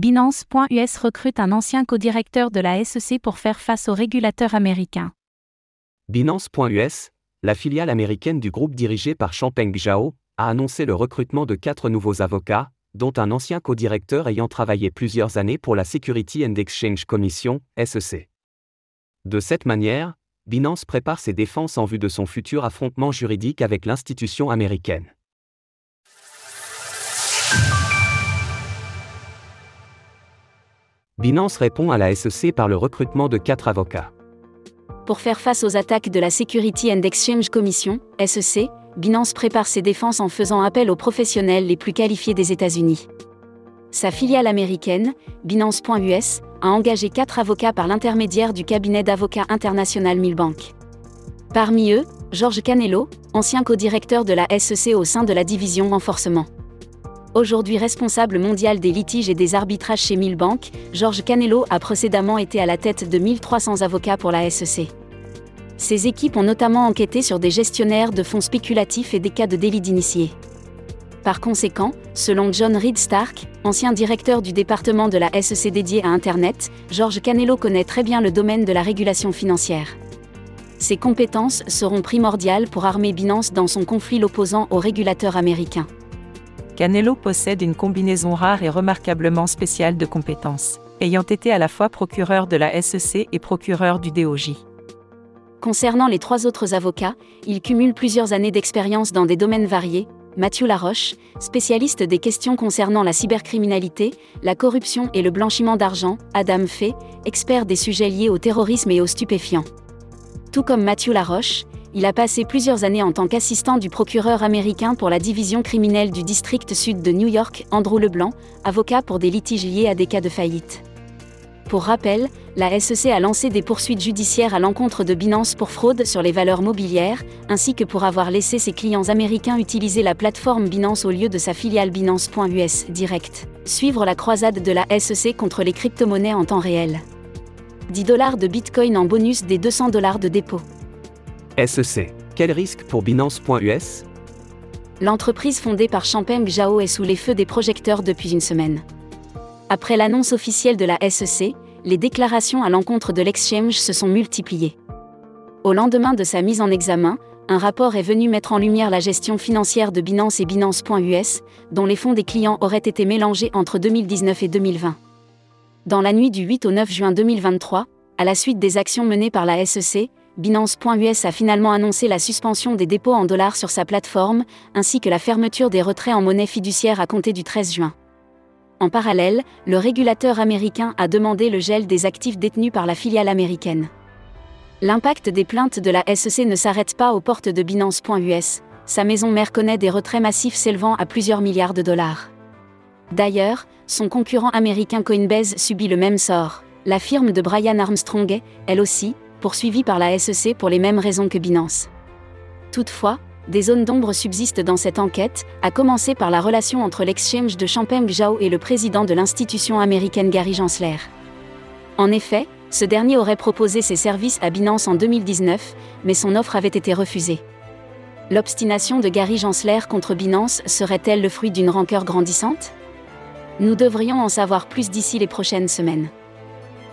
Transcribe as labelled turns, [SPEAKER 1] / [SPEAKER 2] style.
[SPEAKER 1] Binance.us recrute un ancien co-directeur de la SEC pour faire face aux régulateurs américains.
[SPEAKER 2] Binance.us, la filiale américaine du groupe dirigé par Champeng Zhao, a annoncé le recrutement de quatre nouveaux avocats, dont un ancien co-directeur ayant travaillé plusieurs années pour la Security and Exchange Commission, SEC. De cette manière, Binance prépare ses défenses en vue de son futur affrontement juridique avec l'institution américaine. Binance répond à la SEC par le recrutement de quatre avocats.
[SPEAKER 3] Pour faire face aux attaques de la Security and Exchange Commission, SEC, Binance prépare ses défenses en faisant appel aux professionnels les plus qualifiés des États-Unis. Sa filiale américaine, Binance.us, a engagé quatre avocats par l'intermédiaire du cabinet d'avocats international Milbank. Parmi eux, Georges Canelo, ancien co-directeur de la SEC au sein de la division renforcement. Aujourd'hui responsable mondial des litiges et des arbitrages chez Milbank, Georges Canelo a précédemment été à la tête de 1300 avocats pour la SEC. Ces équipes ont notamment enquêté sur des gestionnaires de fonds spéculatifs et des cas de délit d'initiés. Par conséquent, selon John Reed Stark, ancien directeur du département de la SEC dédié à Internet, Georges Canelo connaît très bien le domaine de la régulation financière. Ses compétences seront primordiales pour armer Binance dans son conflit l'opposant aux régulateurs américains.
[SPEAKER 4] Canelo possède une combinaison rare et remarquablement spéciale de compétences, ayant été à la fois procureur de la SEC et procureur du DOJ.
[SPEAKER 3] Concernant les trois autres avocats, il cumule plusieurs années d'expérience dans des domaines variés. Mathieu Laroche, spécialiste des questions concernant la cybercriminalité, la corruption et le blanchiment d'argent, Adam Fay, expert des sujets liés au terrorisme et aux stupéfiants. Tout comme Mathieu Laroche, il a passé plusieurs années en tant qu'assistant du procureur américain pour la division criminelle du district sud de New York, Andrew Leblanc, avocat pour des litiges liés à des cas de faillite. Pour rappel, la SEC a lancé des poursuites judiciaires à l'encontre de Binance pour fraude sur les valeurs mobilières, ainsi que pour avoir laissé ses clients américains utiliser la plateforme Binance au lieu de sa filiale Binance.us Direct. Suivre la croisade de la SEC contre les crypto-monnaies en temps réel. 10 dollars de Bitcoin en bonus des 200 dollars de dépôt.
[SPEAKER 2] SEC. Quel risque pour Binance.us
[SPEAKER 3] L'entreprise fondée par Champeng Zhao est sous les feux des projecteurs depuis une semaine. Après l'annonce officielle de la SEC, les déclarations à l'encontre de l'exchange se sont multipliées. Au lendemain de sa mise en examen, un rapport est venu mettre en lumière la gestion financière de Binance et Binance.us, dont les fonds des clients auraient été mélangés entre 2019 et 2020. Dans la nuit du 8 au 9 juin 2023, à la suite des actions menées par la SEC, Binance.us a finalement annoncé la suspension des dépôts en dollars sur sa plateforme, ainsi que la fermeture des retraits en monnaie fiduciaire à compter du 13 juin. En parallèle, le régulateur américain a demandé le gel des actifs détenus par la filiale américaine. L'impact des plaintes de la SEC ne s'arrête pas aux portes de Binance.us, sa maison mère connaît des retraits massifs s'élevant à plusieurs milliards de dollars. D'ailleurs, son concurrent américain Coinbase subit le même sort. La firme de Brian Armstrong elle aussi, poursuivi par la SEC pour les mêmes raisons que Binance. Toutefois, des zones d'ombre subsistent dans cette enquête, à commencer par la relation entre l'exchange de Champeng Zhao et le président de l'institution américaine Gary Gensler. En effet, ce dernier aurait proposé ses services à Binance en 2019, mais son offre avait été refusée. L'obstination de Gary Gensler contre Binance serait-elle le fruit d'une rancœur grandissante? Nous devrions en savoir plus d'ici les prochaines semaines.